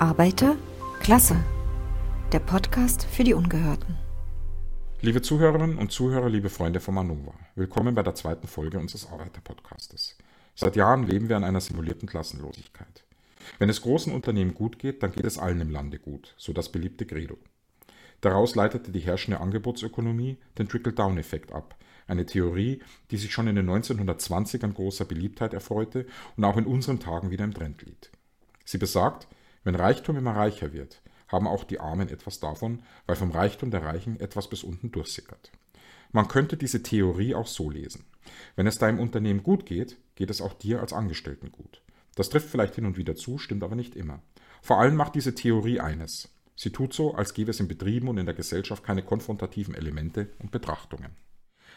Arbeiter? Klasse. Der Podcast für die Ungehörten. Liebe Zuhörerinnen und Zuhörer, liebe Freunde von Manova, willkommen bei der zweiten Folge unseres Arbeiterpodcastes. Seit Jahren leben wir an einer simulierten Klassenlosigkeit. Wenn es großen Unternehmen gut geht, dann geht es allen im Lande gut, so das beliebte Credo. Daraus leitete die herrschende Angebotsökonomie den Trickle-Down-Effekt ab, eine Theorie, die sich schon in den 1920ern großer Beliebtheit erfreute und auch in unseren Tagen wieder im Trend liegt. Sie besagt, wenn Reichtum immer reicher wird, haben auch die Armen etwas davon, weil vom Reichtum der Reichen etwas bis unten durchsickert. Man könnte diese Theorie auch so lesen. Wenn es deinem Unternehmen gut geht, geht es auch dir als Angestellten gut. Das trifft vielleicht hin und wieder zu, stimmt aber nicht immer. Vor allem macht diese Theorie eines. Sie tut so, als gäbe es in Betrieben und in der Gesellschaft keine konfrontativen Elemente und Betrachtungen.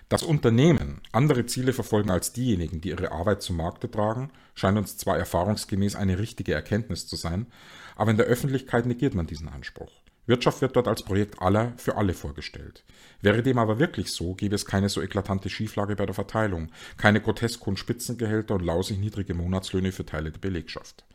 Dass Unternehmen andere Ziele verfolgen als diejenigen, die ihre Arbeit zum Markte tragen, scheint uns zwar erfahrungsgemäß eine richtige Erkenntnis zu sein, aber in der Öffentlichkeit negiert man diesen Anspruch. Wirtschaft wird dort als Projekt aller für alle vorgestellt. Wäre dem aber wirklich so, gäbe es keine so eklatante Schieflage bei der Verteilung, keine grotesk hohen Spitzengehälter und lausig niedrige Monatslöhne für Teile der Belegschaft.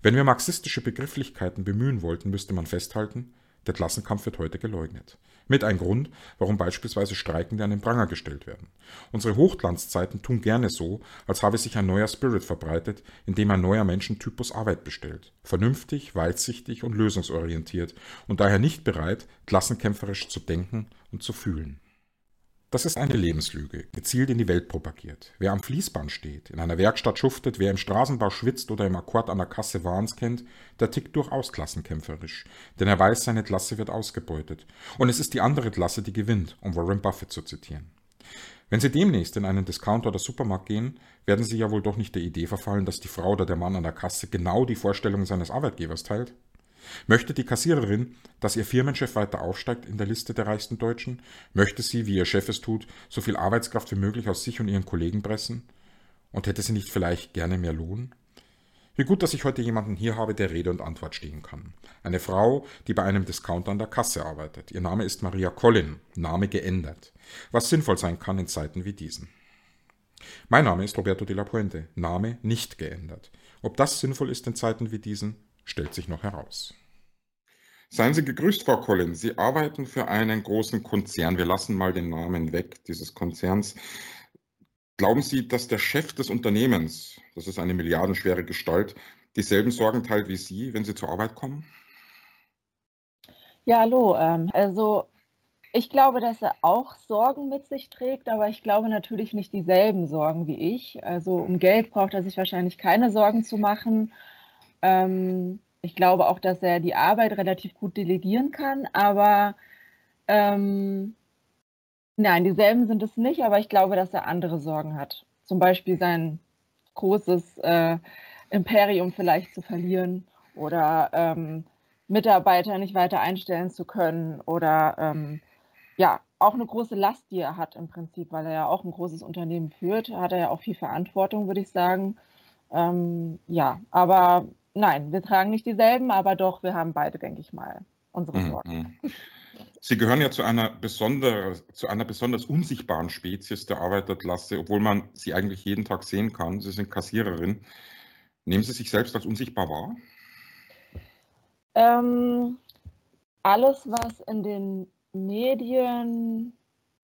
Wenn wir marxistische Begrifflichkeiten bemühen wollten, müsste man festhalten, der Klassenkampf wird heute geleugnet. Mit ein Grund, warum beispielsweise Streikende an den Pranger gestellt werden. Unsere Hochglanzzeiten tun gerne so, als habe sich ein neuer Spirit verbreitet, in dem ein neuer Menschentypus Arbeit bestellt. Vernünftig, weitsichtig und lösungsorientiert und daher nicht bereit, klassenkämpferisch zu denken und zu fühlen. Das ist eine Lebenslüge, gezielt in die Welt propagiert. Wer am Fließband steht, in einer Werkstatt schuftet, wer im Straßenbau schwitzt oder im Akkord an der Kasse Wahns kennt, der tickt durchaus klassenkämpferisch. Denn er weiß, seine Klasse wird ausgebeutet. Und es ist die andere Klasse, die gewinnt, um Warren Buffett zu zitieren. Wenn Sie demnächst in einen Discounter oder Supermarkt gehen, werden Sie ja wohl doch nicht der Idee verfallen, dass die Frau oder der Mann an der Kasse genau die Vorstellungen seines Arbeitgebers teilt. Möchte die Kassiererin, dass ihr Firmenchef weiter aufsteigt in der Liste der reichsten Deutschen? Möchte sie, wie ihr Chef es tut, so viel Arbeitskraft wie möglich aus sich und ihren Kollegen pressen? Und hätte sie nicht vielleicht gerne mehr Lohn? Wie gut, dass ich heute jemanden hier habe, der Rede und Antwort stehen kann. Eine Frau, die bei einem Discounter an der Kasse arbeitet. Ihr Name ist Maria Collin, Name geändert. Was sinnvoll sein kann in Zeiten wie diesen. Mein Name ist Roberto de la Puente, Name nicht geändert. Ob das sinnvoll ist in Zeiten wie diesen, stellt sich noch heraus. Seien Sie gegrüßt, Frau Collins. Sie arbeiten für einen großen Konzern. Wir lassen mal den Namen weg dieses Konzerns. Glauben Sie, dass der Chef des Unternehmens, das ist eine milliardenschwere Gestalt, dieselben Sorgen teilt wie Sie, wenn Sie zur Arbeit kommen? Ja, hallo. Ähm, also ich glaube, dass er auch Sorgen mit sich trägt, aber ich glaube natürlich nicht dieselben Sorgen wie ich. Also um Geld braucht er sich wahrscheinlich keine Sorgen zu machen. Ähm, ich glaube auch, dass er die Arbeit relativ gut delegieren kann, aber ähm, nein, dieselben sind es nicht, aber ich glaube, dass er andere Sorgen hat. Zum Beispiel sein großes äh, Imperium vielleicht zu verlieren oder ähm, Mitarbeiter nicht weiter einstellen zu können oder ähm, ja, auch eine große Last, die er hat im Prinzip, weil er ja auch ein großes Unternehmen führt, hat er ja auch viel Verantwortung, würde ich sagen. Ähm, ja, aber Nein, wir tragen nicht dieselben, aber doch, wir haben beide, denke ich mal, unsere mhm, Sorgen. Sie gehören ja zu einer, besonder, zu einer besonders unsichtbaren Spezies der Arbeiterklasse, obwohl man sie eigentlich jeden Tag sehen kann. Sie sind Kassiererin. Nehmen Sie sich selbst als unsichtbar wahr? Ähm, alles, was in den Medien,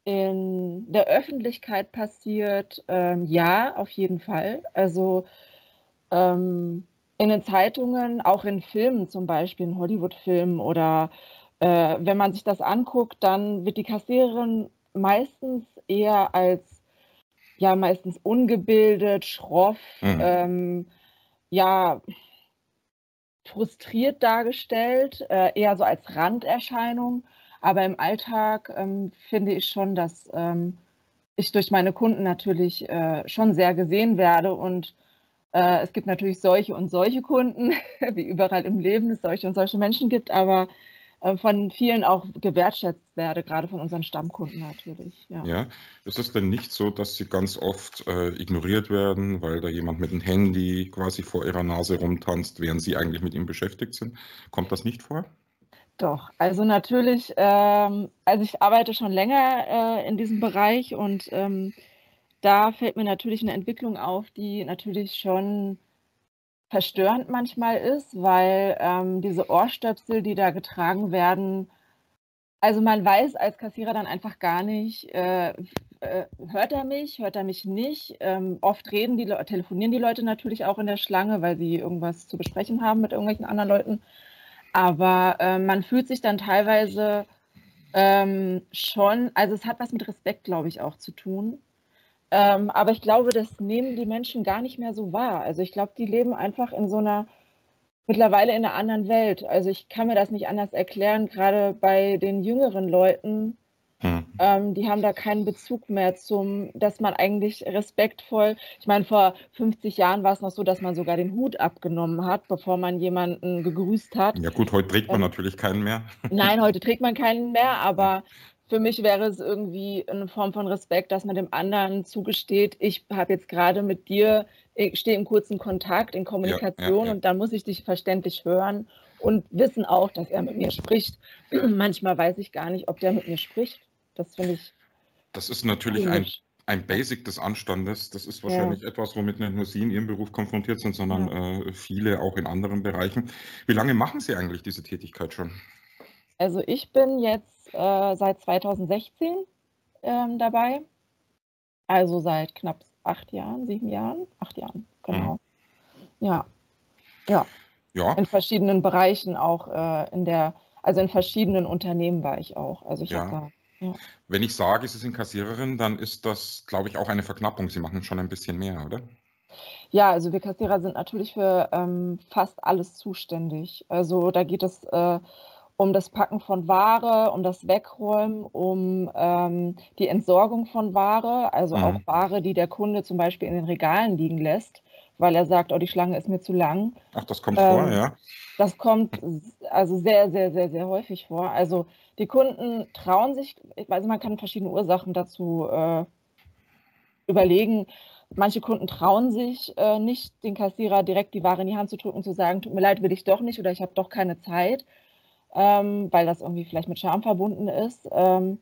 in der Öffentlichkeit passiert, ähm, ja, auf jeden Fall. Also ähm, in den Zeitungen, auch in Filmen zum Beispiel, in Hollywood-Filmen oder äh, wenn man sich das anguckt, dann wird die Kassiererin meistens eher als ja meistens ungebildet, schroff, mhm. ähm, ja frustriert dargestellt, äh, eher so als Randerscheinung. Aber im Alltag ähm, finde ich schon, dass ähm, ich durch meine Kunden natürlich äh, schon sehr gesehen werde und äh, es gibt natürlich solche und solche Kunden, wie überall im Leben es solche und solche Menschen gibt, aber äh, von vielen auch gewertschätzt werde, gerade von unseren Stammkunden natürlich. Ja. ja. Ist es denn nicht so, dass sie ganz oft äh, ignoriert werden, weil da jemand mit dem Handy quasi vor ihrer Nase rumtanzt, während sie eigentlich mit ihm beschäftigt sind? Kommt das nicht vor? Doch, also natürlich, ähm, also ich arbeite schon länger äh, in diesem Bereich und ähm, da fällt mir natürlich eine Entwicklung auf, die natürlich schon verstörend manchmal ist, weil ähm, diese Ohrstöpsel, die da getragen werden, also man weiß als Kassierer dann einfach gar nicht, äh, äh, hört er mich, hört er mich nicht. Ähm, oft reden die telefonieren die Leute natürlich auch in der Schlange, weil sie irgendwas zu besprechen haben mit irgendwelchen anderen Leuten. Aber äh, man fühlt sich dann teilweise ähm, schon, also es hat was mit Respekt, glaube ich, auch zu tun. Ähm, aber ich glaube, das nehmen die Menschen gar nicht mehr so wahr. Also ich glaube, die leben einfach in so einer mittlerweile in einer anderen Welt. Also ich kann mir das nicht anders erklären, gerade bei den jüngeren Leuten. Hm. Ähm, die haben da keinen Bezug mehr zum, dass man eigentlich respektvoll, ich meine, vor 50 Jahren war es noch so, dass man sogar den Hut abgenommen hat, bevor man jemanden gegrüßt hat. Ja gut, heute trägt man ähm, natürlich keinen mehr. Nein, heute trägt man keinen mehr, aber für mich wäre es irgendwie eine Form von Respekt, dass man dem anderen zugesteht, ich habe jetzt gerade mit dir ich stehe im kurzen Kontakt, in Kommunikation ja, ja, ja. und dann muss ich dich verständlich hören und wissen auch, dass er mit mir spricht. Manchmal weiß ich gar nicht, ob der mit mir spricht. Das finde ich. Das ist natürlich ein, ein Basic des Anstandes. Das ist wahrscheinlich etwas, womit nicht nur Sie in Ihrem Beruf konfrontiert sind, sondern äh, viele auch in anderen Bereichen. Wie lange machen Sie eigentlich diese Tätigkeit schon? Also ich bin jetzt äh, seit 2016 ähm, dabei. Also seit knapp acht Jahren, sieben Jahren, acht Jahren, genau. Mhm. Ja. Ja. Ja. In verschiedenen Bereichen auch äh, in der, also in verschiedenen Unternehmen war ich auch. Also ich ja. da, ja. Wenn ich sage, Sie sind Kassiererin, dann ist das, glaube ich, auch eine Verknappung. Sie machen schon ein bisschen mehr, oder? Ja, also wir Kassierer sind natürlich für ähm, fast alles zuständig. Also da geht es äh, um das Packen von Ware, um das Wegräumen, um ähm, die Entsorgung von Ware, also auch mhm. Ware, die der Kunde zum Beispiel in den Regalen liegen lässt, weil er sagt, oh, die Schlange ist mir zu lang. Ach, das kommt vor, ähm, ja. Das kommt also sehr, sehr, sehr, sehr häufig vor. Also die Kunden trauen sich, ich weiß, man kann verschiedene Ursachen dazu äh, überlegen. Manche Kunden trauen sich äh, nicht, den Kassierer direkt die Ware in die Hand zu drücken und zu sagen, tut mir leid, will ich doch nicht oder ich habe doch keine Zeit ähm, weil das irgendwie vielleicht mit Scham verbunden ist. Ähm,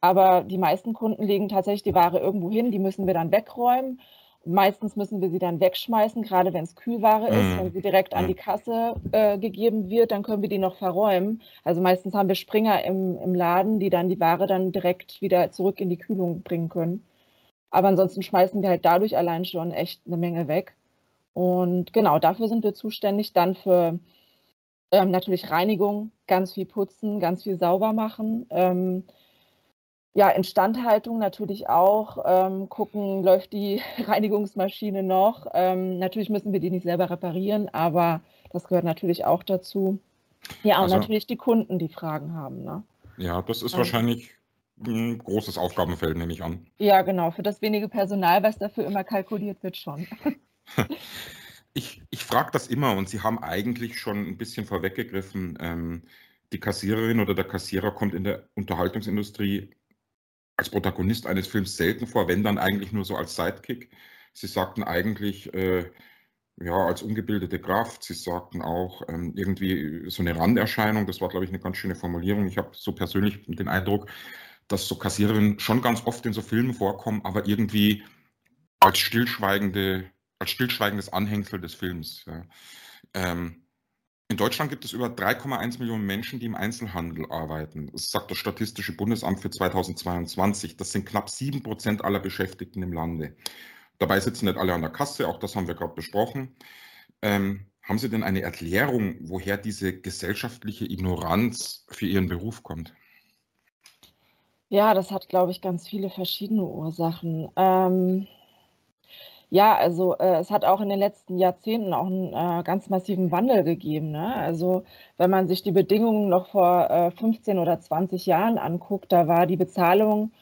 aber die meisten Kunden legen tatsächlich die Ware irgendwo hin, die müssen wir dann wegräumen. Meistens müssen wir sie dann wegschmeißen, gerade wenn es Kühlware ist. Mhm. Wenn sie direkt an die Kasse äh, gegeben wird, dann können wir die noch verräumen. Also meistens haben wir Springer im, im Laden, die dann die Ware dann direkt wieder zurück in die Kühlung bringen können. Aber ansonsten schmeißen wir halt dadurch allein schon echt eine Menge weg. Und genau, dafür sind wir zuständig. Dann für ähm, natürlich Reinigung, ganz viel putzen, ganz viel sauber machen. Ähm, ja, Instandhaltung natürlich auch. Ähm, gucken, läuft die Reinigungsmaschine noch. Ähm, natürlich müssen wir die nicht selber reparieren, aber das gehört natürlich auch dazu. Ja, und also, natürlich die Kunden, die Fragen haben. Ne? Ja, das ist wahrscheinlich ein großes Aufgabenfeld, nehme ich an. Ja, genau. Für das wenige Personal, was dafür immer kalkuliert wird, schon. Ich, ich frage das immer und Sie haben eigentlich schon ein bisschen vorweggegriffen. Ähm, die Kassiererin oder der Kassierer kommt in der Unterhaltungsindustrie als Protagonist eines Films selten vor, wenn dann eigentlich nur so als Sidekick. Sie sagten eigentlich, äh, ja, als ungebildete Kraft. Sie sagten auch ähm, irgendwie so eine Randerscheinung. Das war, glaube ich, eine ganz schöne Formulierung. Ich habe so persönlich den Eindruck, dass so Kassiererinnen schon ganz oft in so Filmen vorkommen, aber irgendwie als stillschweigende als stillschweigendes Anhängsel des Films. Ja. Ähm, in Deutschland gibt es über 3,1 Millionen Menschen, die im Einzelhandel arbeiten. Das sagt das Statistische Bundesamt für 2022. Das sind knapp 7 Prozent aller Beschäftigten im Lande. Dabei sitzen nicht alle an der Kasse, auch das haben wir gerade besprochen. Ähm, haben Sie denn eine Erklärung, woher diese gesellschaftliche Ignoranz für Ihren Beruf kommt? Ja, das hat, glaube ich, ganz viele verschiedene Ursachen. Ähm, ja, also, äh, es hat auch in den letzten Jahrzehnten auch einen äh, ganz massiven Wandel gegeben, ne? Also, wenn man sich die Bedingungen noch vor, äh, 15 oder 20 Jahren anguckt, da war die Bezahlung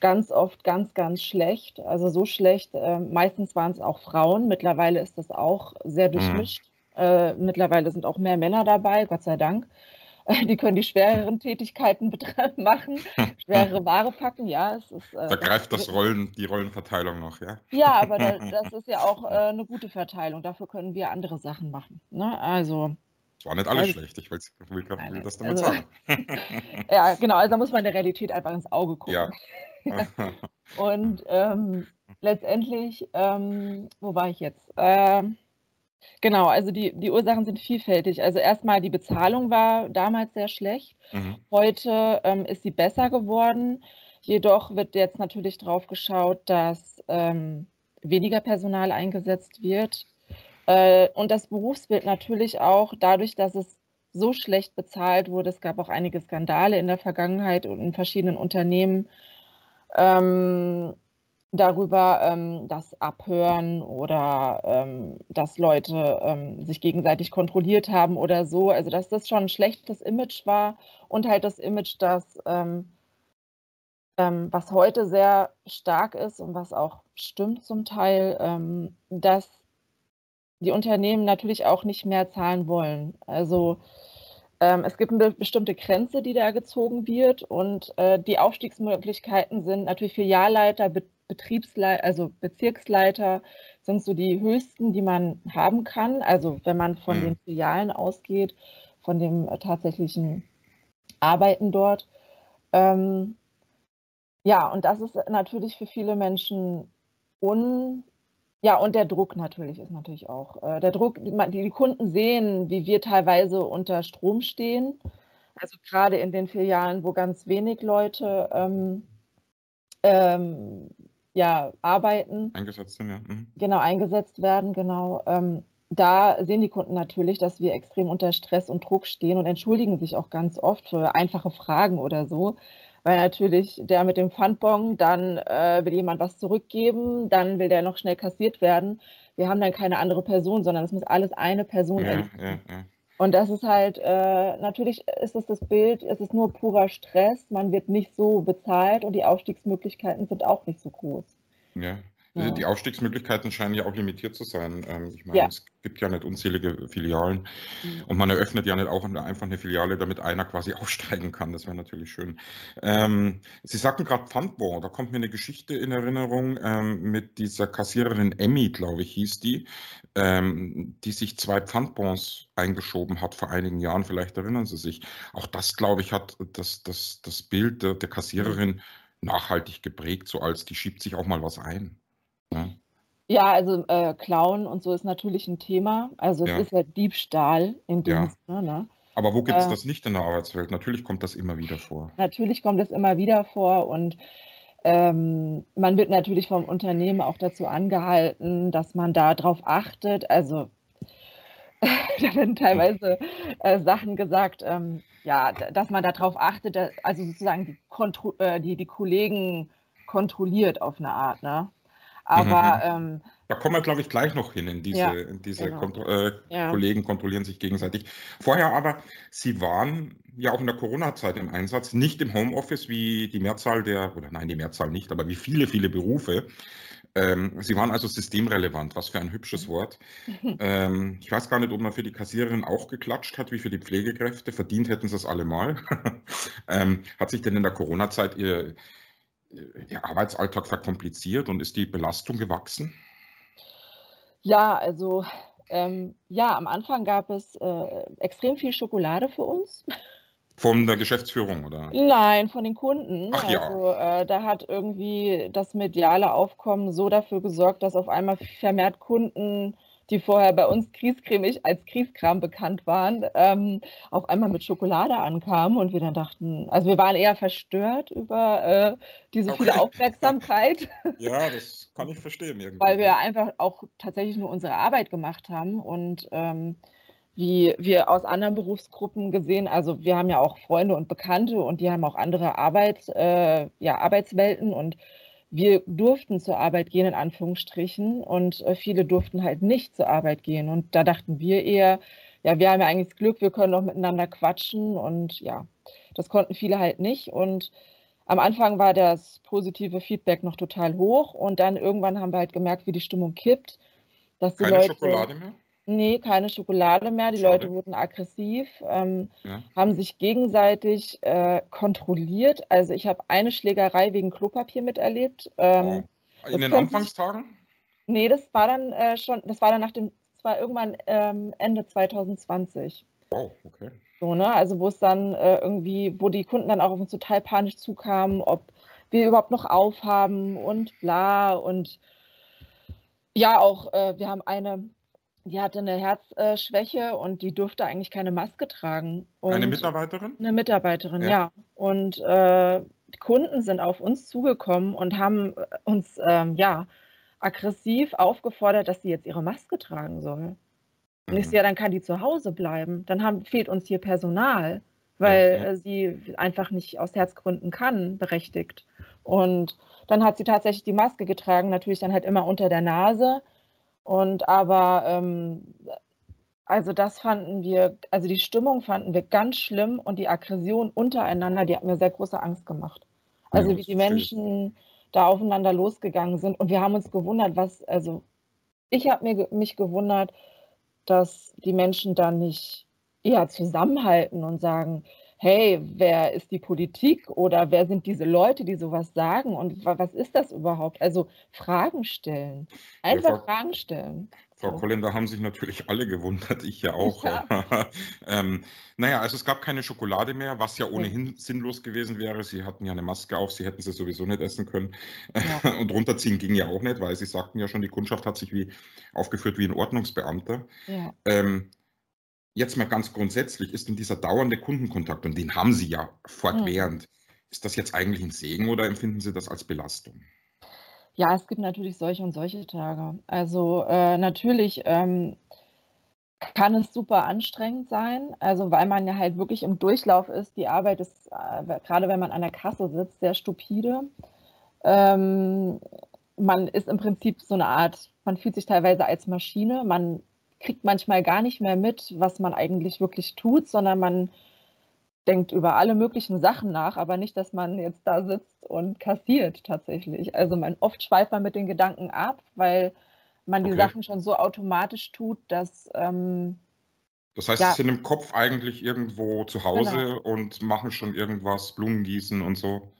ganz oft ganz, ganz schlecht. Also, so schlecht, äh, meistens waren es auch Frauen. Mittlerweile ist das auch sehr Mhm. durchmischt. Äh, mittlerweile sind auch mehr Männer dabei, Gott sei Dank. Die können die schwereren Tätigkeiten machen, schwerere Ware packen, ja. Es ist, äh, da greift das Rollen, die Rollenverteilung noch, ja? Ja, aber da, das ist ja auch äh, eine gute Verteilung. Dafür können wir andere Sachen machen. Ne? Also. Es war nicht alles also, schlecht, ich will, will, will das damit also, sagen. ja, genau, also da muss man der Realität einfach ins Auge gucken. Ja. Und ähm, letztendlich, ähm, wo war ich jetzt? Ähm, Genau, also die, die Ursachen sind vielfältig. Also erstmal die Bezahlung war damals sehr schlecht. Mhm. Heute ähm, ist sie besser geworden. Jedoch wird jetzt natürlich drauf geschaut, dass ähm, weniger Personal eingesetzt wird. Äh, und das Berufsbild natürlich auch dadurch, dass es so schlecht bezahlt wurde. Es gab auch einige Skandale in der Vergangenheit und in verschiedenen Unternehmen. Ähm, darüber ähm, das Abhören oder ähm, dass Leute ähm, sich gegenseitig kontrolliert haben oder so. Also dass das schon ein schlechtes Image war und halt das Image, das ähm, ähm, was heute sehr stark ist und was auch stimmt zum Teil, ähm, dass die Unternehmen natürlich auch nicht mehr zahlen wollen. Also es gibt eine bestimmte Grenze, die da gezogen wird und äh, die Aufstiegsmöglichkeiten sind natürlich Filialleiter, Betriebsleiter, also Bezirksleiter sind so die höchsten, die man haben kann. Also wenn man von mhm. den Filialen ausgeht, von dem äh, tatsächlichen Arbeiten dort. Ähm, ja, und das ist natürlich für viele Menschen un. Ja, und der Druck natürlich ist natürlich auch. Äh, der Druck, die, die Kunden sehen, wie wir teilweise unter Strom stehen. Also gerade in den Filialen, wo ganz wenig Leute ähm, ähm, ja, arbeiten. Eingesetzt sind, ja. Mhm. Genau, eingesetzt werden, genau. Ähm, da sehen die Kunden natürlich, dass wir extrem unter Stress und Druck stehen und entschuldigen sich auch ganz oft für einfache Fragen oder so. Weil natürlich der mit dem Pfandbon, dann äh, will jemand was zurückgeben, dann will der noch schnell kassiert werden. Wir haben dann keine andere Person, sondern es muss alles eine Person ja, ja, ja. Und das ist halt, äh, natürlich ist es das Bild, es ist nur purer Stress, man wird nicht so bezahlt und die Aufstiegsmöglichkeiten sind auch nicht so groß. Ja. Ja. Die Aufstiegsmöglichkeiten scheinen ja auch limitiert zu sein. Ähm, ich meine, ja. es gibt ja nicht unzählige Filialen mhm. und man eröffnet ja nicht auch einfach eine Filiale, damit einer quasi aufsteigen kann. Das wäre natürlich schön. Ähm, Sie sagten gerade Pfandbon, da kommt mir eine Geschichte in Erinnerung ähm, mit dieser Kassiererin Emmy, glaube ich, hieß die, ähm, die sich zwei Pfandbons eingeschoben hat vor einigen Jahren. Vielleicht erinnern Sie sich. Auch das, glaube ich, hat das, das, das Bild der, der Kassiererin nachhaltig geprägt, so als die schiebt sich auch mal was ein. Ja, ja also äh, Klauen und so ist natürlich ein Thema. Also es ja. ist ja Diebstahl in dem ja. Sinne. Ne? Aber wo gibt es äh, das nicht in der Arbeitswelt? Natürlich kommt das immer wieder vor. Natürlich kommt es immer wieder vor und ähm, man wird natürlich vom Unternehmen auch dazu angehalten, dass man da drauf achtet. Also da werden teilweise äh, Sachen gesagt, ähm, ja, dass man darauf achtet, dass, also sozusagen die, äh, die, die Kollegen kontrolliert auf eine Art. Ne? Aber mhm. ähm, da kommen wir, glaube ich, gleich noch hin in diese, ja, in diese genau. Kontro äh, ja. Kollegen kontrollieren sich gegenseitig. Vorher aber, Sie waren ja auch in der Corona-Zeit im Einsatz, nicht im Homeoffice wie die Mehrzahl der, oder nein, die Mehrzahl nicht, aber wie viele, viele Berufe. Ähm, Sie waren also systemrelevant, was für ein hübsches Wort. ähm, ich weiß gar nicht, ob man für die Kassiererin auch geklatscht hat, wie für die Pflegekräfte. Verdient hätten sie es alle mal. ähm, hat sich denn in der Corona-Zeit Ihr, Ihr Arbeitsalltag verkompliziert und ist die Belastung gewachsen? Ja, also ähm, ja, am Anfang gab es äh, extrem viel Schokolade für uns. Von der Geschäftsführung, oder? Nein, von den Kunden. Ach ja. Also, äh, da hat irgendwie das mediale Aufkommen so dafür gesorgt, dass auf einmal vermehrt Kunden die vorher bei uns kriescremig als Krieskram bekannt waren, ähm, auf einmal mit Schokolade ankamen und wir dann dachten, also wir waren eher verstört über äh, diese okay. viele Aufmerksamkeit. Ja, das kann ich verstehen. Irgendwie. Weil wir einfach auch tatsächlich nur unsere Arbeit gemacht haben und ähm, wie wir aus anderen Berufsgruppen gesehen, also wir haben ja auch Freunde und Bekannte und die haben auch andere Arbeit, äh, ja, Arbeitswelten und wir durften zur Arbeit gehen, in Anführungsstrichen, und äh, viele durften halt nicht zur Arbeit gehen. Und da dachten wir eher, ja, wir haben ja eigentlich das Glück, wir können doch miteinander quatschen und ja, das konnten viele halt nicht. Und am Anfang war das positive Feedback noch total hoch und dann irgendwann haben wir halt gemerkt, wie die Stimmung kippt. Dass die Keine Leute, Schokolade mehr? Nee, keine Schokolade mehr. Die Schade. Leute wurden aggressiv, ähm, Ja. haben sich gegenseitig äh, kontrolliert. Also ich habe eine Schlägerei wegen Klopapier miterlebt. Ähm, Oh. In den Anfangstagen? nee, das war dann äh, schon, das war dann nach dem, das war irgendwann ähm, Ende 2020. Wow, okay. So, ne? Also wo es dann äh, irgendwie, wo die Kunden dann auch auf uns total panisch zukamen, ob wir überhaupt noch aufhaben und bla und ja, auch, äh, wir haben eine die hatte eine Herzschwäche und die durfte eigentlich keine Maske tragen. Eine Und Mitarbeiterin? eine Mitarbeiterin, Ja. ja. Und äh, die Kunden sind auf uns zugekommen und haben äh, uns ähm, ja aggressiv aufgefordert, dass sie jetzt ihre Maske tragen soll. Und ich so, Mhm. ja, dann kann die zu Hause bleiben. Dann haben, fehlt uns hier Personal, weil ja. äh, sie einfach nicht aus Herzgründen kann, berechtigt. Und dann hat sie tatsächlich die Maske getragen, natürlich dann halt immer unter der Nase. Und aber, ähm, also das fanden wir, also die Stimmung fanden wir ganz schlimm und die Aggression untereinander, die hat mir sehr große Angst gemacht. Ja, Also wie das die. Menschen da aufeinander losgegangen sind. Und wir haben uns gewundert, was, also ich habe mich gewundert, dass die Menschen da nicht eher zusammenhalten und sagen, hey, wer ist die Politik oder wer sind diese Leute, die sowas sagen und wa- was ist das überhaupt? Also Fragen stellen, Ja, einfach Frau, Fragen stellen. Frau. Collin, da haben sich natürlich alle gewundert, ich ja auch. Ja, ähm, naja, also es gab keine Schokolade mehr, was ja ohnehin sinnlos gewesen wäre. Sie hatten ja eine Maske auf, sie hätten sie sowieso nicht essen können. ja, Und runterziehen ging ja auch nicht, weil sie sagten ja schon, die Kundschaft hat sich wie aufgeführt wie ein Ordnungsbeamter. ja. Ähm, jetzt mal ganz grundsätzlich, ist denn dieser dauernde Kundenkontakt, und den haben Sie ja fortwährend, ist das jetzt eigentlich ein Segen oder empfinden Sie das als Belastung? Ja, es gibt natürlich solche und solche Tage. Also äh, natürlich ähm, kann es super anstrengend sein, also weil man ja halt wirklich im Durchlauf ist. Die Arbeit ist, äh, gerade wenn man an der Kasse sitzt, sehr stupide. Ähm, man ist im Prinzip so eine Art, man fühlt sich teilweise als Maschine. Man kriegt manchmal gar nicht mehr mit, was man eigentlich wirklich tut, sondern man denkt über alle möglichen Sachen nach, aber nicht, dass man jetzt da sitzt und kassiert tatsächlich. Also man oft schweift man mit den Gedanken ab, weil man die Okay. Sachen schon so automatisch tut, dass ähm, Das heißt, ja, Sie sind im Kopf eigentlich irgendwo zu genau. Hause und machen schon irgendwas, Blumen gießen und so.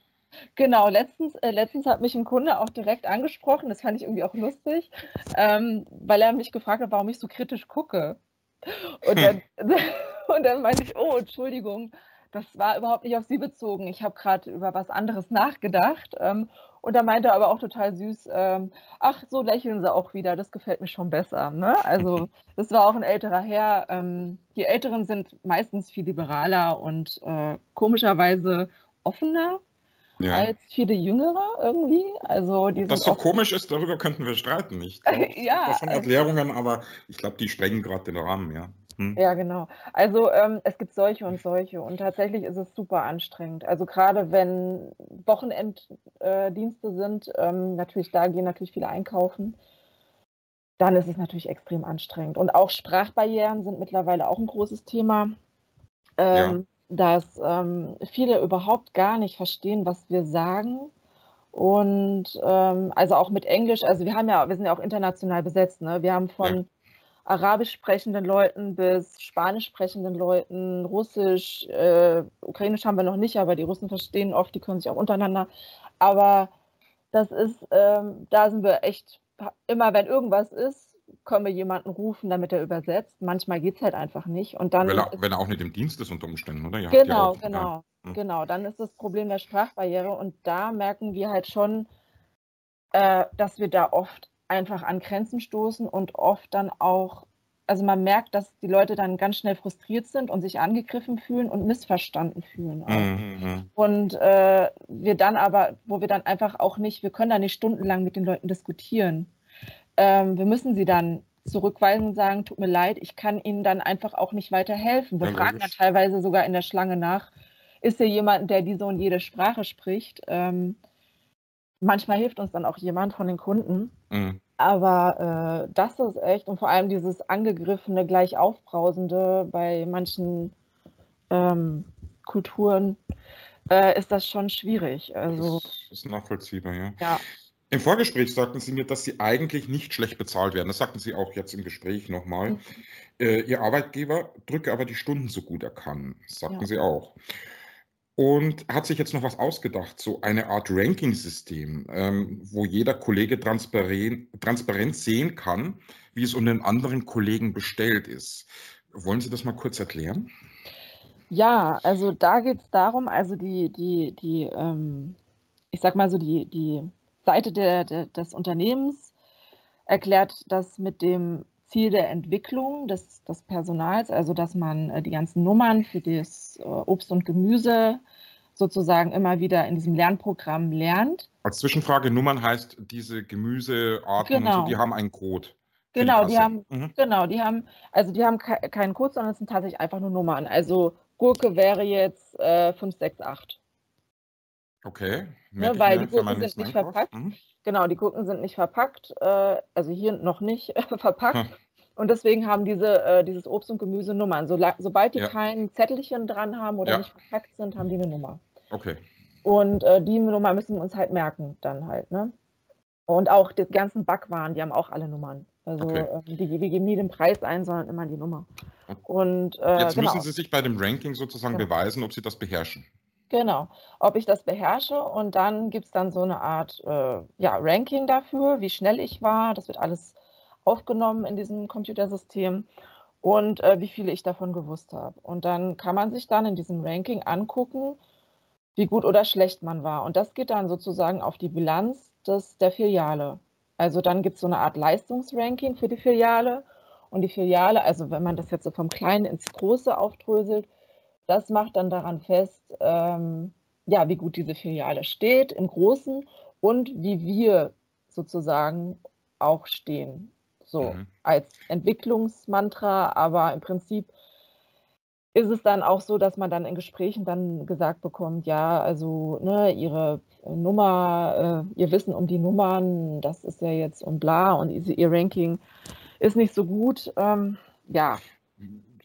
Genau, letztens, äh, letztens hat mich ein Kunde auch direkt angesprochen, das fand ich irgendwie auch lustig, ähm, weil er mich gefragt hat, warum ich so kritisch gucke. Und dann, und dann meinte ich, oh, Entschuldigung, das war überhaupt nicht auf Sie bezogen. Ich habe gerade über was anderes nachgedacht. Ähm, und da meinte er aber auch total süß, ähm, ach, so lächeln Sie auch wieder, das gefällt mir schon besser. Ne? Also das war auch ein älterer Herr. Ähm, die Älteren sind meistens viel liberaler und äh, komischerweise offener Ja. als viele Jüngere irgendwie. Also die das sind so komisch ist, darüber könnten wir streiten. Ich da ja, schon also Erklärungen, aber ich glaube, die sprengen gerade den Rahmen, ja. Hm? Ja, genau. Also ähm, es gibt solche und solche und tatsächlich ist es super anstrengend. Also gerade wenn Wochenenddienste äh, sind, ähm, natürlich da gehen natürlich viele einkaufen, dann ist es natürlich extrem anstrengend. Und auch Sprachbarrieren sind mittlerweile auch ein großes Thema, Ja. Dass ähm, viele überhaupt gar nicht verstehen, was wir sagen. Und ähm, also auch mit Englisch, also wir haben ja, wir sind ja auch international besetzt, ne? Wir haben von arabisch sprechenden Leuten bis spanisch sprechenden Leuten, Russisch, äh, Ukrainisch haben wir noch nicht, aber die Russen verstehen oft, die können sich auch untereinander. Aber das ist, ähm, da sind wir echt, immer wenn irgendwas ist, können wir jemanden rufen, damit er übersetzt. Manchmal geht es halt einfach nicht. Und dann Wenn er, wenn er auch nicht im Dienst ist unter Umständen, oder? Ihr ja genau, auch, ja. genau, Hm. genau, dann ist das Problem der Sprachbarriere. Und da merken wir halt schon, äh, dass wir da oft einfach an Grenzen stoßen und oft dann auch, also man merkt, dass die Leute dann ganz schnell frustriert sind und sich angegriffen fühlen und missverstanden fühlen. Mhm, mhm. Und äh, wir dann aber, wo wir dann einfach auch nicht, wir können da nicht stundenlang mit den Leuten diskutieren. Ähm, wir müssen sie dann zurückweisen und sagen, tut mir leid, ich kann Ihnen dann einfach auch nicht weiterhelfen. Wir Ja, fragen dann teilweise sogar in der Schlange nach, ist hier jemand, der diese und jede Sprache spricht? Ähm, manchmal hilft uns dann auch jemand von den Kunden. Mhm. Aber äh, das ist echt, und vor allem dieses angegriffene, gleich aufbrausende bei manchen ähm, Kulturen äh, ist das schon schwierig. Also Das ist nachvollziehbar, ja. ja, Im Vorgespräch sagten Sie mir, dass Sie eigentlich nicht schlecht bezahlt werden. Das sagten Sie auch jetzt im Gespräch nochmal. Mhm. Äh, Ihr Arbeitgeber drücke aber die Stunden so gut er kann. Das sagten ja. Sie auch. Und hat sich jetzt noch was ausgedacht, so eine Art Ranking-System, ähm, wo jeder Kollege transparent, transparent sehen kann, wie es um den anderen Kollegen bestellt ist. Wollen Sie das mal kurz erklären? Ja, also da geht es darum, also die, die, die, ähm, ich sag mal so, die, die Seite der, der, des Unternehmens erklärt das mit dem Ziel der Entwicklung des, des Personals, also dass man äh, die ganzen Nummern für das äh, Obst und Gemüse sozusagen immer wieder in diesem Lernprogramm lernt. Als Zwischenfrage, Nummern heißt, diese Gemüsearten, genau. so, die haben einen Code. Genau, die haben, mhm. genau, die haben, also die haben ke keinen Code, sondern es sind tatsächlich einfach nur Nummern. Also Gurke wäre jetzt äh, 568. Okay. Ne, weil die Gurken sind nicht verpackt. Mhm. Genau, die Gurken sind nicht verpackt, äh, also hier noch nicht verpackt. Hm. Und deswegen haben diese, äh, dieses Obst und Gemüse Nummern. So, sobald die ja. kein Zettelchen dran haben oder ja. nicht verpackt sind, haben die eine Nummer. Okay. Und äh, die Nummer müssen wir uns halt merken, dann halt, ne? Und auch die ganzen Backwaren, die haben auch alle Nummern. Also okay. äh, die, die, geben nie den Preis ein, sondern immer die Nummer. Und, äh, Jetzt genau. müssen Sie sich bei dem Ranking sozusagen genau. beweisen, ob Sie das beherrschen. Genau, ob ich das beherrsche und dann gibt es dann so eine Art äh, ja, Ranking dafür, wie schnell ich war. Das wird alles aufgenommen in diesem Computersystem und äh, wie viele ich davon gewusst habe. Und dann kann man sich dann in diesem Ranking angucken, wie gut oder schlecht man war. Und das geht dann sozusagen auf die Bilanz des, der Filiale. Also dann gibt es so eine Art Leistungsranking für die Filiale. Und die Filiale, also wenn man das jetzt so vom Kleinen ins Große aufdröselt, das macht dann daran fest, ähm, ja, wie gut diese Filiale steht im Großen und wie wir sozusagen auch stehen. So mhm. als Entwicklungsmantra, aber im Prinzip ist es dann auch so, dass man dann in Gesprächen dann gesagt bekommt, ja, also ne, ihre Nummer, äh, ihr Wissen um die Nummern, das ist ja jetzt und bla und ihr Ranking ist nicht so gut. Ähm, ja.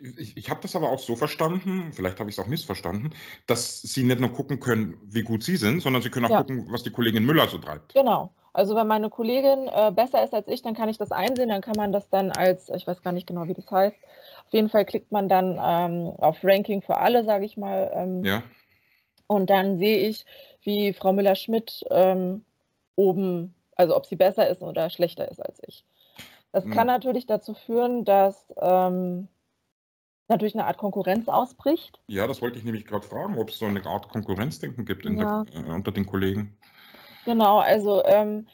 Ich, ich habe das aber auch so verstanden, vielleicht habe ich es auch missverstanden, dass Sie nicht nur gucken können, wie gut Sie sind, sondern Sie können auch ja. gucken, was die Kollegin Müller so treibt. Genau. Also wenn meine Kollegin äh, besser ist als ich, dann kann ich das einsehen, dann kann man das dann als, ich weiß gar nicht genau, wie das heißt. Auf jeden Fall klickt man dann ähm, auf Ranking für alle, sage ich mal. Ähm, ja. Und dann sehe ich, wie Frau Müller-Schmidt ähm, oben, also ob sie besser ist oder schlechter ist als ich. Das mhm. kann natürlich dazu führen, dass ähm, natürlich eine Art Konkurrenz ausbricht. Ja, das wollte ich nämlich gerade fragen, ob es so eine Art Konkurrenzdenken gibt ja. der, äh, unter den Kollegen. Genau, also ähm,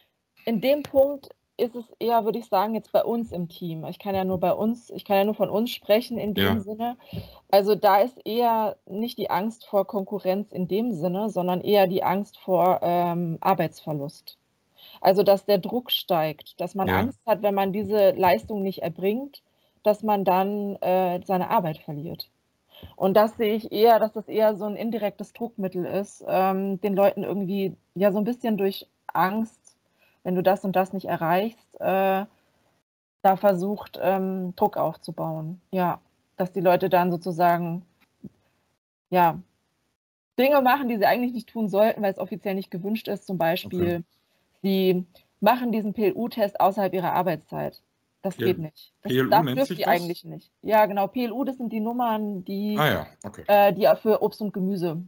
in dem Punkt ist es eher, würde ich sagen, jetzt bei uns im Team. Ich kann ja nur bei uns, ich kann ja nur von uns sprechen in dem ja. Sinne. Also da ist eher nicht die Angst vor Konkurrenz in dem Sinne, sondern eher die Angst vor ähm, Arbeitsverlust. Also dass der Druck steigt, dass man ja. Angst hat, wenn man diese Leistung nicht erbringt, dass man dann äh, seine Arbeit verliert. Und das sehe ich eher, dass das eher so ein indirektes Druckmittel ist, ähm, den Leuten irgendwie ja so ein bisschen durch Angst, wenn du das und das nicht erreichst, äh, da versucht, ähm, Druck aufzubauen. Ja, dass die Leute dann sozusagen ja Dinge machen, die sie eigentlich nicht tun sollten, weil es offiziell nicht gewünscht ist. Zum Beispiel, okay. sie machen diesen PLU-Test außerhalb ihrer Arbeitszeit. Das geht nicht. Das, PLU das nennt die das? eigentlich nicht. Ja, genau. PLU, das sind die Nummern, die, Ah ja, okay. äh, die für Obst und Gemüse.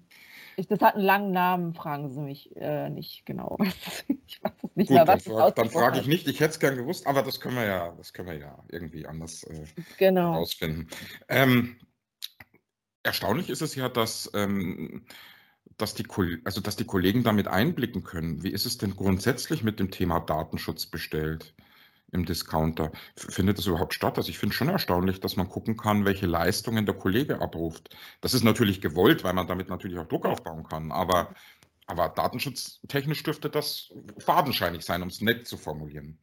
Ich, das hat einen langen Namen, fragen Sie mich äh, nicht genau. ich weiß es nicht Gut, mehr, dann, was das frage, dann frage ich nicht. Ich hätte es gern gewusst, aber das können wir ja, das können wir ja irgendwie anders äh, Genau. herausfinden. Ähm, erstaunlich ist es ja, dass, ähm, dass, die, also, dass die Kollegen damit einblicken können. Wie ist es denn grundsätzlich mit dem Thema Datenschutz bestellt im Discounter? Findet das überhaupt statt? Also ich finde es schon erstaunlich, dass man gucken kann, welche Leistungen der Kollege abruft. Das ist natürlich gewollt, weil man damit natürlich auch Druck aufbauen kann. Aber, aber datenschutztechnisch dürfte das fadenscheinig sein, um es nett zu formulieren.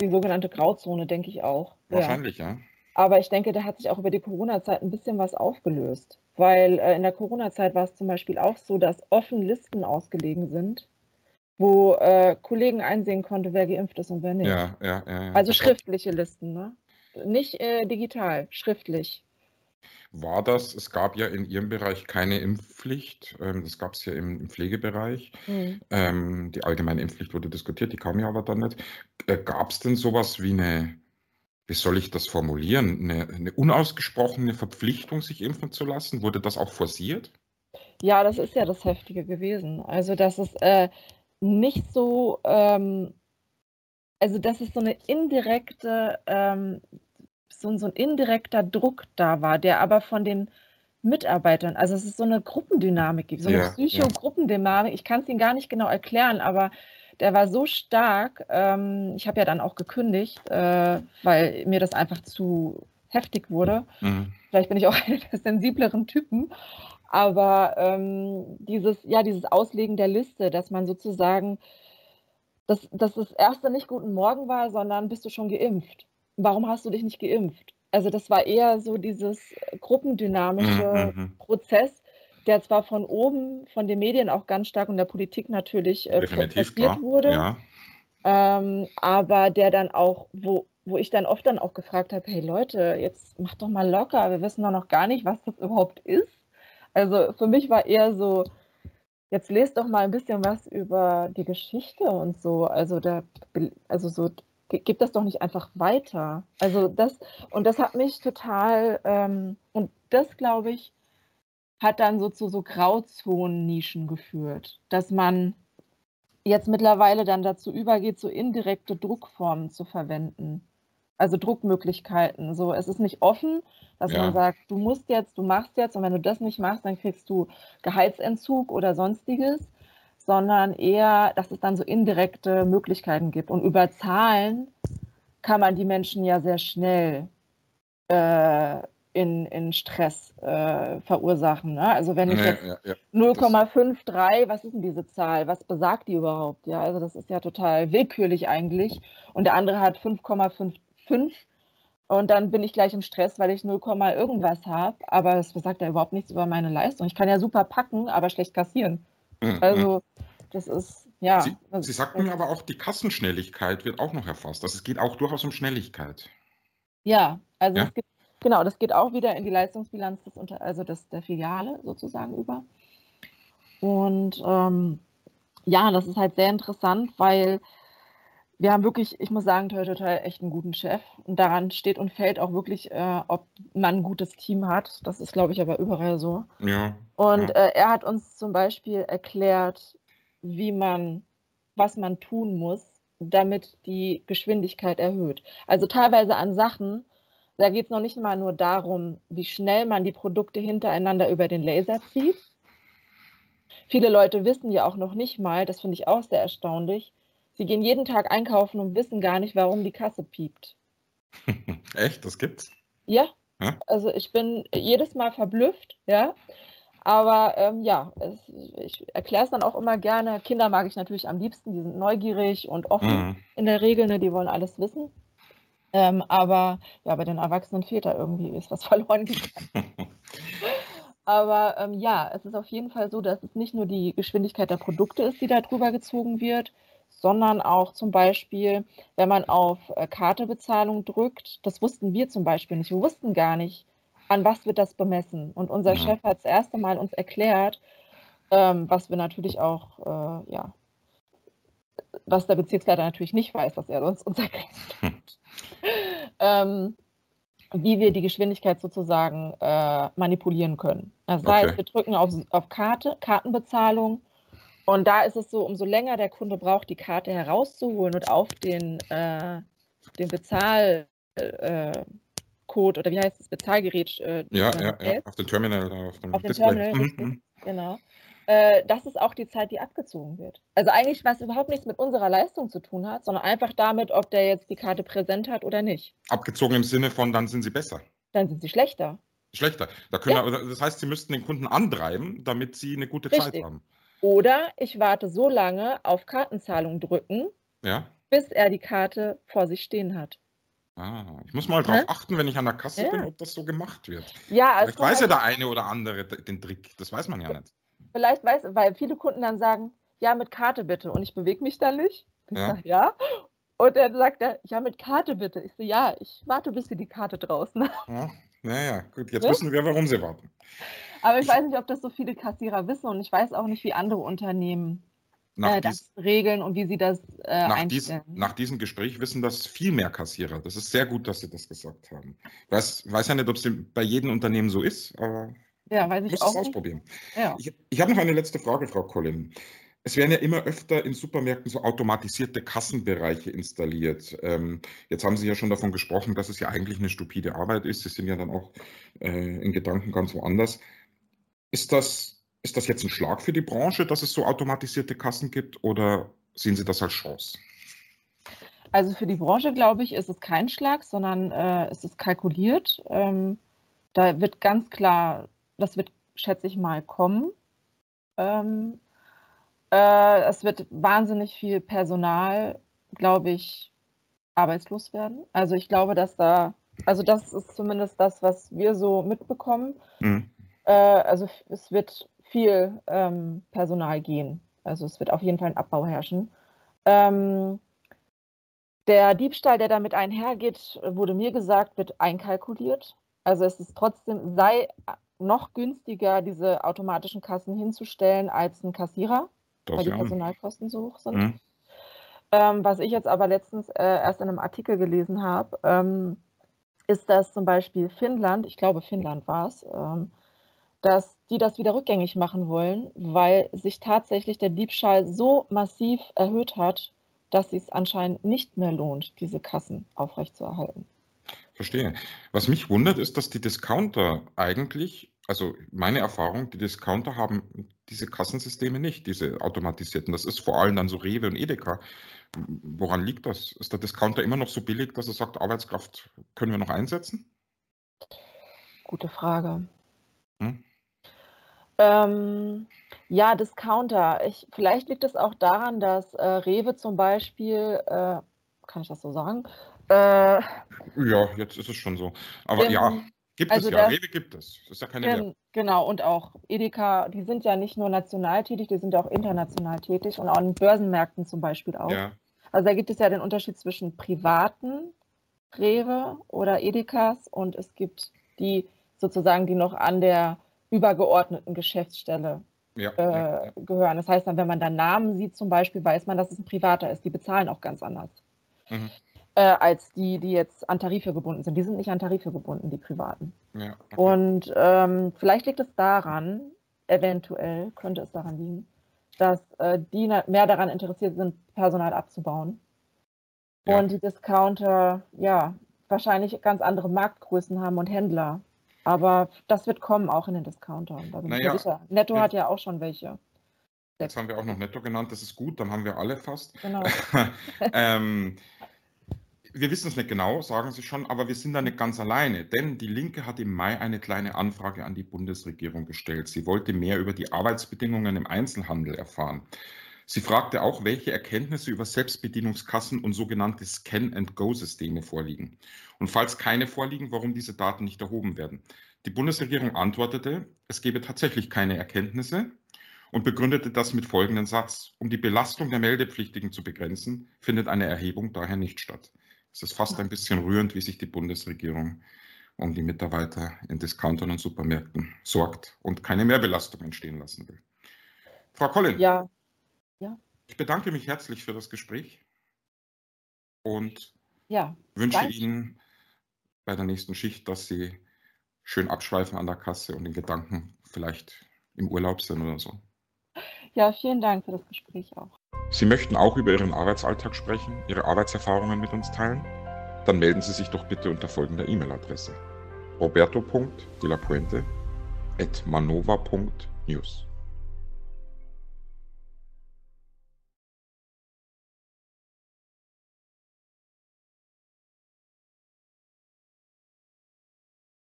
Die sogenannte Grauzone, denke ich auch. Ja. Wahrscheinlich, ja. Aber ich denke, da hat sich auch über die Corona-Zeit ein bisschen was aufgelöst. Weil äh, in der Corona-Zeit war es zum Beispiel auch so, dass offen Listen ausgelegen sind, wo äh, Kollegen einsehen konnte, wer geimpft ist und wer nicht. Ja, ja, ja. ja. Also schriftliche Listen, ne? Nicht äh, digital, schriftlich. war das, es gab ja in Ihrem Bereich keine Impfpflicht. Ähm, das gab es ja im, im Pflegebereich. Hm. Ähm, die allgemeine Impfpflicht wurde diskutiert, die kam ja aber dann nicht. Äh, gab es denn sowas wie eine, wie soll ich das formulieren, eine, eine unausgesprochene Verpflichtung, sich impfen zu lassen? Wurde das auch forciert? Ja, das ist ja das Heftige gewesen. Also, dass es äh, nicht so, ähm, also dass es so eine indirekte, ähm, so, so ein indirekter Druck da war, der aber von den Mitarbeitern, also es ist so eine Gruppendynamik gibt, so eine Ja, ja. Psycho-Gruppendynamik. Ich kann es Ihnen gar nicht genau erklären, aber der war so stark. Ähm, ich habe ja dann auch gekündigt, äh, weil mir das einfach zu heftig wurde. Mhm. Vielleicht bin ich auch einer der sensibleren Typen. Aber ähm, dieses, ja, dieses Auslegen der Liste, dass man sozusagen, dass, dass das erste nicht Guten Morgen war, sondern bist du schon geimpft? Warum hast du dich nicht geimpft? Also das war eher so dieses gruppendynamische mhm. mhm. Prozess, der zwar von oben, von den Medien auch ganz stark und der Politik natürlich äh, protestiert wurde, ja. ähm, aber der dann auch, wo, wo ich dann oft dann auch gefragt habe, hey Leute, jetzt macht doch mal locker, wir wissen doch noch gar nicht, was das überhaupt ist. Also für mich war eher so, jetzt lest doch mal ein bisschen was über die Geschichte und so. Also da, also so, gib das doch nicht einfach weiter. Also das, und das hat mich total, ähm, und das glaube ich, hat dann so zu so Grauzonen-Nischen geführt, dass man jetzt mittlerweile dann dazu übergeht, so indirekte Druckformen zu verwenden also Druckmöglichkeiten. So, es ist nicht offen, dass ja. man sagt, du musst jetzt, du machst jetzt und wenn du das nicht machst, dann kriegst du Gehaltsentzug oder sonstiges, sondern eher, dass es dann so indirekte Möglichkeiten gibt. Und über Zahlen kann man die Menschen ja sehr schnell äh, in, in Stress äh, verursachen. Ne? Also wenn ich ja, jetzt ja, ja. 0,53, was ist denn diese Zahl? Was besagt die überhaupt? Ja, also das ist ja total willkürlich eigentlich. Und der andere hat 5,5 fünf und dann bin ich gleich im Stress, weil ich 0, irgendwas habe. Aber das sagt ja überhaupt nichts über meine Leistung. Ich kann ja super packen, aber schlecht kassieren. Mhm. Also das ist, ja. Sie, Sie sagten aber auch, die Kassenschnelligkeit wird auch noch erfasst. Das geht auch durchaus um Schnelligkeit. Ja, also ja? Gibt, genau, das geht auch wieder in die Leistungsbilanz des, also des, der Filiale sozusagen über. Und ähm, ja, das ist halt sehr interessant, weil wir haben wirklich, ich muss sagen, toll, toll, echt einen guten Chef. Und daran steht und fällt auch wirklich, äh, ob man ein gutes Team hat. Das ist, glaube ich, aber überall so. Ja. Und ja. Äh, er hat uns zum Beispiel erklärt, wie man, was man tun muss, damit die Geschwindigkeit erhöht. Also teilweise an Sachen, da geht es noch nicht mal nur darum, wie schnell man die Produkte hintereinander über den Laser zieht. Viele Leute wissen ja auch noch nicht mal, das finde ich auch sehr erstaunlich, Sie gehen jeden Tag einkaufen und wissen gar nicht, warum die Kasse piept. Echt? Das gibt's? Ja. ja. Also ich bin jedes Mal verblüfft, ja. Aber ähm, ja, es, ich erkläre es dann auch immer gerne. Kinder mag ich natürlich am liebsten, die sind neugierig und offen mhm. in der Regel, ne, die wollen alles wissen. Ähm, aber ja, bei den Erwachsenen fehlt da irgendwie ist was verloren gegangen. aber ähm, ja, es ist auf jeden Fall so, dass es nicht nur die Geschwindigkeit der Produkte ist, die da drüber gezogen wird, sondern auch zum Beispiel, wenn man auf äh, Kartebezahlung drückt, das wussten wir zum Beispiel nicht. Wir wussten gar nicht, an was wird das bemessen. Und unser. Chef hat das erste Mal uns erklärt, ähm, was wir natürlich auch, äh, ja, was der Bezirksleiter natürlich nicht weiß, was er uns, uns erklärt hat. ähm, wie wir die Geschwindigkeit sozusagen äh, manipulieren können. Das okay. heißt, wir drücken auf, auf Karte, Kartenbezahlung und da ist es so, umso länger der Kunde braucht, die Karte herauszuholen und auf den, äh, den Bezahlcode äh, oder wie heißt das, Bezahlgerät. Äh, ja, ja, ja, auf dem Terminal oder auf dem auf Display. Terminal, mhm, mhm. genau. Äh, das ist auch die Zeit, die abgezogen wird. Also eigentlich, was überhaupt nichts mit unserer Leistung zu tun hat, sondern einfach damit, ob der jetzt die Karte präsent hat oder nicht. Abgezogen im Sinne von, dann sind sie besser. Dann sind sie schlechter. Schlechter. Da können ja. wir, das heißt, sie müssten den Kunden antreiben, damit sie eine gute Richtig. Zeit haben. Oder ich warte so lange auf Kartenzahlung drücken, Ja. bis er die Karte vor sich stehen hat. Ah, ich muss mal drauf achten, wenn ich an der Kasse bin, ob das so gemacht wird. Ja, Vielleicht weiß ja der eine oder andere den Trick. Das weiß man ja nicht. vielleicht weiß, weil viele Kunden dann sagen, ja, mit Karte bitte. Und ich bewege mich dann nicht. Ich Ja. sage, ja. Und dann sagt er, ja, mit Karte bitte. Ich so, ja, ich warte, bis sie die Karte draußen haben. Ja, naja, gut, jetzt Ne? wissen wir, warum sie warten. Aber ich weiß nicht, ob das so viele Kassierer wissen und ich weiß auch nicht, wie andere Unternehmen äh, das regeln und wie sie das äh, nach, dies, nach, diesem Gespräch wissen das viel mehr Kassierer. Das ist sehr gut, dass Sie das gesagt haben. Ich weiß, weiß ja nicht, ob es bei jedem Unternehmen so ist, aber ja, weiß ich muss auch es ausprobieren. Ja. Ich, ich habe noch eine letzte Frage, Frau Collin. Es werden ja immer öfter in Supermärkten so automatisierte Kassenbereiche installiert. Ähm, jetzt haben Sie ja schon davon gesprochen, dass es ja eigentlich eine stupide Arbeit ist. Sie sind ja dann auch äh, in Gedanken ganz woanders. Ist das, ist das jetzt ein Schlag für die Branche, dass es so automatisierte Kassen gibt oder sehen Sie das als Chance? Also für die Branche, glaube ich, ist es kein Schlag, sondern äh, es ist kalkuliert. Ähm, da wird ganz klar, das wird, schätze ich mal, kommen. Ähm, äh, es wird wahnsinnig viel Personal, glaube ich, arbeitslos werden. Also ich glaube, dass da, also das ist zumindest das, was wir so mitbekommen. Mhm. Äh, also es wird viel ähm, Personal gehen. Also es wird auf jeden Fall ein Abbau herrschen. Ähm, der Diebstahl, der damit einhergeht, wurde mir gesagt, wird einkalkuliert. Also es ist trotzdem, sei noch günstiger, diese automatischen Kassen hinzustellen als ein Kassierer, das weil die Personalkosten so hoch sind. Mhm. Ähm, was ich jetzt aber letztens äh, erst in einem Artikel gelesen habe, ähm, ist, dass zum Beispiel Finnland, ich glaube Finnland war es, ähm, dass die das wieder rückgängig machen wollen, weil sich tatsächlich der Diebstahl so massiv erhöht hat, dass es anscheinend nicht mehr lohnt, diese Kassen aufrechtzuerhalten. Verstehe. Was mich wundert, ist, dass die Discounter eigentlich, also meine Erfahrung, die Discounter haben diese Kassensysteme nicht, diese automatisierten. Das ist vor allem dann so Rewe und Edeka. Woran liegt das? Ist der Discounter immer noch so billig, dass er sagt, Arbeitskraft können wir noch einsetzen? Gute Frage. Hm? Ähm, ja, Discounter. Ich, vielleicht liegt es auch daran, dass äh, Rewe zum Beispiel, äh, kann ich das so sagen? Äh, ja, jetzt ist es schon so. Aber im, ja, gibt also es ja. Das, Rewe gibt es. Das ist ja keine in, Genau, und auch Edeka, die sind ja nicht nur national tätig, die sind ja auch international tätig und auch in Börsenmärkten zum Beispiel auch. Ja. Also da gibt es ja den Unterschied zwischen privaten Rewe oder Edekas und es gibt die sozusagen, die noch an der übergeordneten Geschäftsstelle ja, äh, ja, gehören. Das heißt dann, wenn man da Namen sieht zum Beispiel, weiß man, dass es ein privater ist. Die bezahlen auch ganz anders. Mhm. Äh, als die, die jetzt an Tarife gebunden sind. Die sind nicht an Tarife gebunden, die privaten. Ja, okay. Und ähm, vielleicht liegt es daran, eventuell könnte es daran liegen, dass äh, die mehr daran interessiert sind, Personal abzubauen. Und die Discounter, ja, wahrscheinlich ganz andere Marktgrößen haben und Händler. Aber das wird kommen, auch in den Discountern. Da bin naja, sicher. Netto hat ja auch schon welche. Jetzt haben wir auch noch Netto genannt, das ist gut, dann haben wir alle fast. Genau. ähm, wir wissen es nicht genau, sagen Sie schon, aber wir sind da nicht ganz alleine, denn die Linke hat im Mai eine kleine Anfrage an die Bundesregierung gestellt. Sie wollte mehr über die Arbeitsbedingungen im Einzelhandel erfahren. Sie fragte auch, welche Erkenntnisse über Selbstbedienungskassen und sogenannte Scan-and-Go-Systeme vorliegen. Und falls keine vorliegen, warum diese Daten nicht erhoben werden. Die Bundesregierung antwortete, es gebe tatsächlich keine Erkenntnisse und begründete das mit folgendem Satz. Um die Belastung der Meldepflichtigen zu begrenzen, findet eine Erhebung daher nicht statt. Es ist fast ein bisschen rührend, wie sich die Bundesregierung um die Mitarbeiter in Discountern und Supermärkten sorgt und keine Mehrbelastung entstehen lassen will. Frau Collin, ja. Ich bedanke mich herzlich für das Gespräch und ja, wünsche danke. Ihnen bei der nächsten Schicht, dass Sie schön abschweifen an der Kasse und in Gedanken vielleicht im Urlaub sind oder so. Ja, vielen Dank für das Gespräch auch. Sie möchten auch über Ihren Arbeitsalltag sprechen, Ihre Arbeitserfahrungen mit uns teilen? Dann melden Sie sich doch bitte unter folgender E-Mail-Adresse: roberto.delapuente at manova.news.